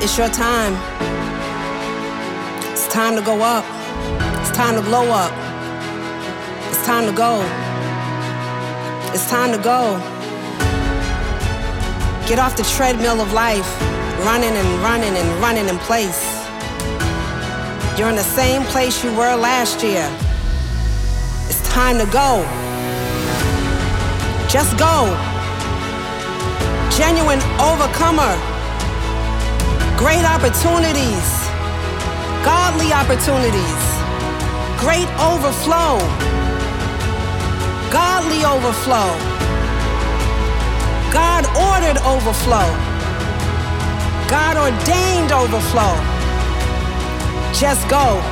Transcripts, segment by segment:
It's your time. It's time to go up. It's time to blow up. It's time to go. It's time to go. Get off the treadmill of life, running and running and running in place. You're in the same place you were last year. It's time to go. Just go. Genuine overcomer. Great opportunities. Godly opportunities. Great overflow. Godly overflow. God ordered overflow. God ordained overflow. Just go.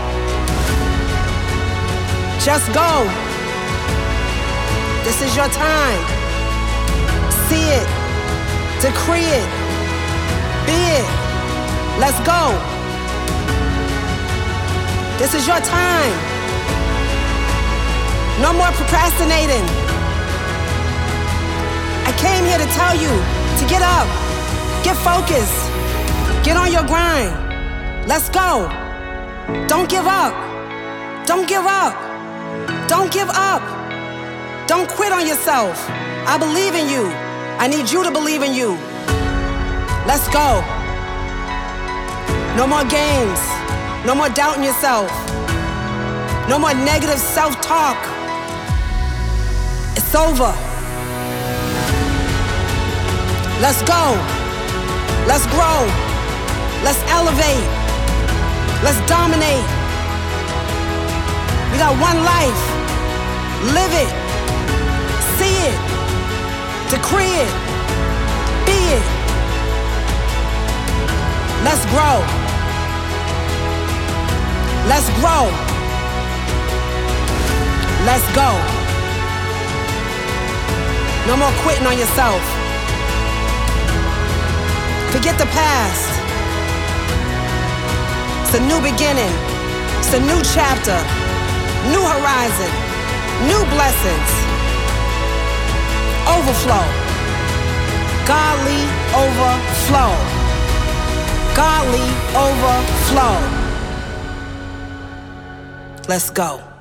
Just go. This is your time. See it. Decree it. Be it. Let's go. This is your time. No more procrastinating. I came here to tell you to get up, get focused, get on your grind. Let's go. Don't give up. Don't give up. Don't give up. Don't quit on yourself. I believe in you. I need you to believe in you. Let's go. No more games. No more doubting yourself. No more negative self talk. It's over. Let's go. Let's grow. Let's elevate. Let's dominate. We got one life. Live it. See it. Decree it. Be it. Let's grow. Let's grow. Let's go. No more quitting on yourself. Forget the past. It's a new beginning. It's a new chapter. New horizon. New blessings. Overflow. Godly overflow. Godly overflow. Let's go.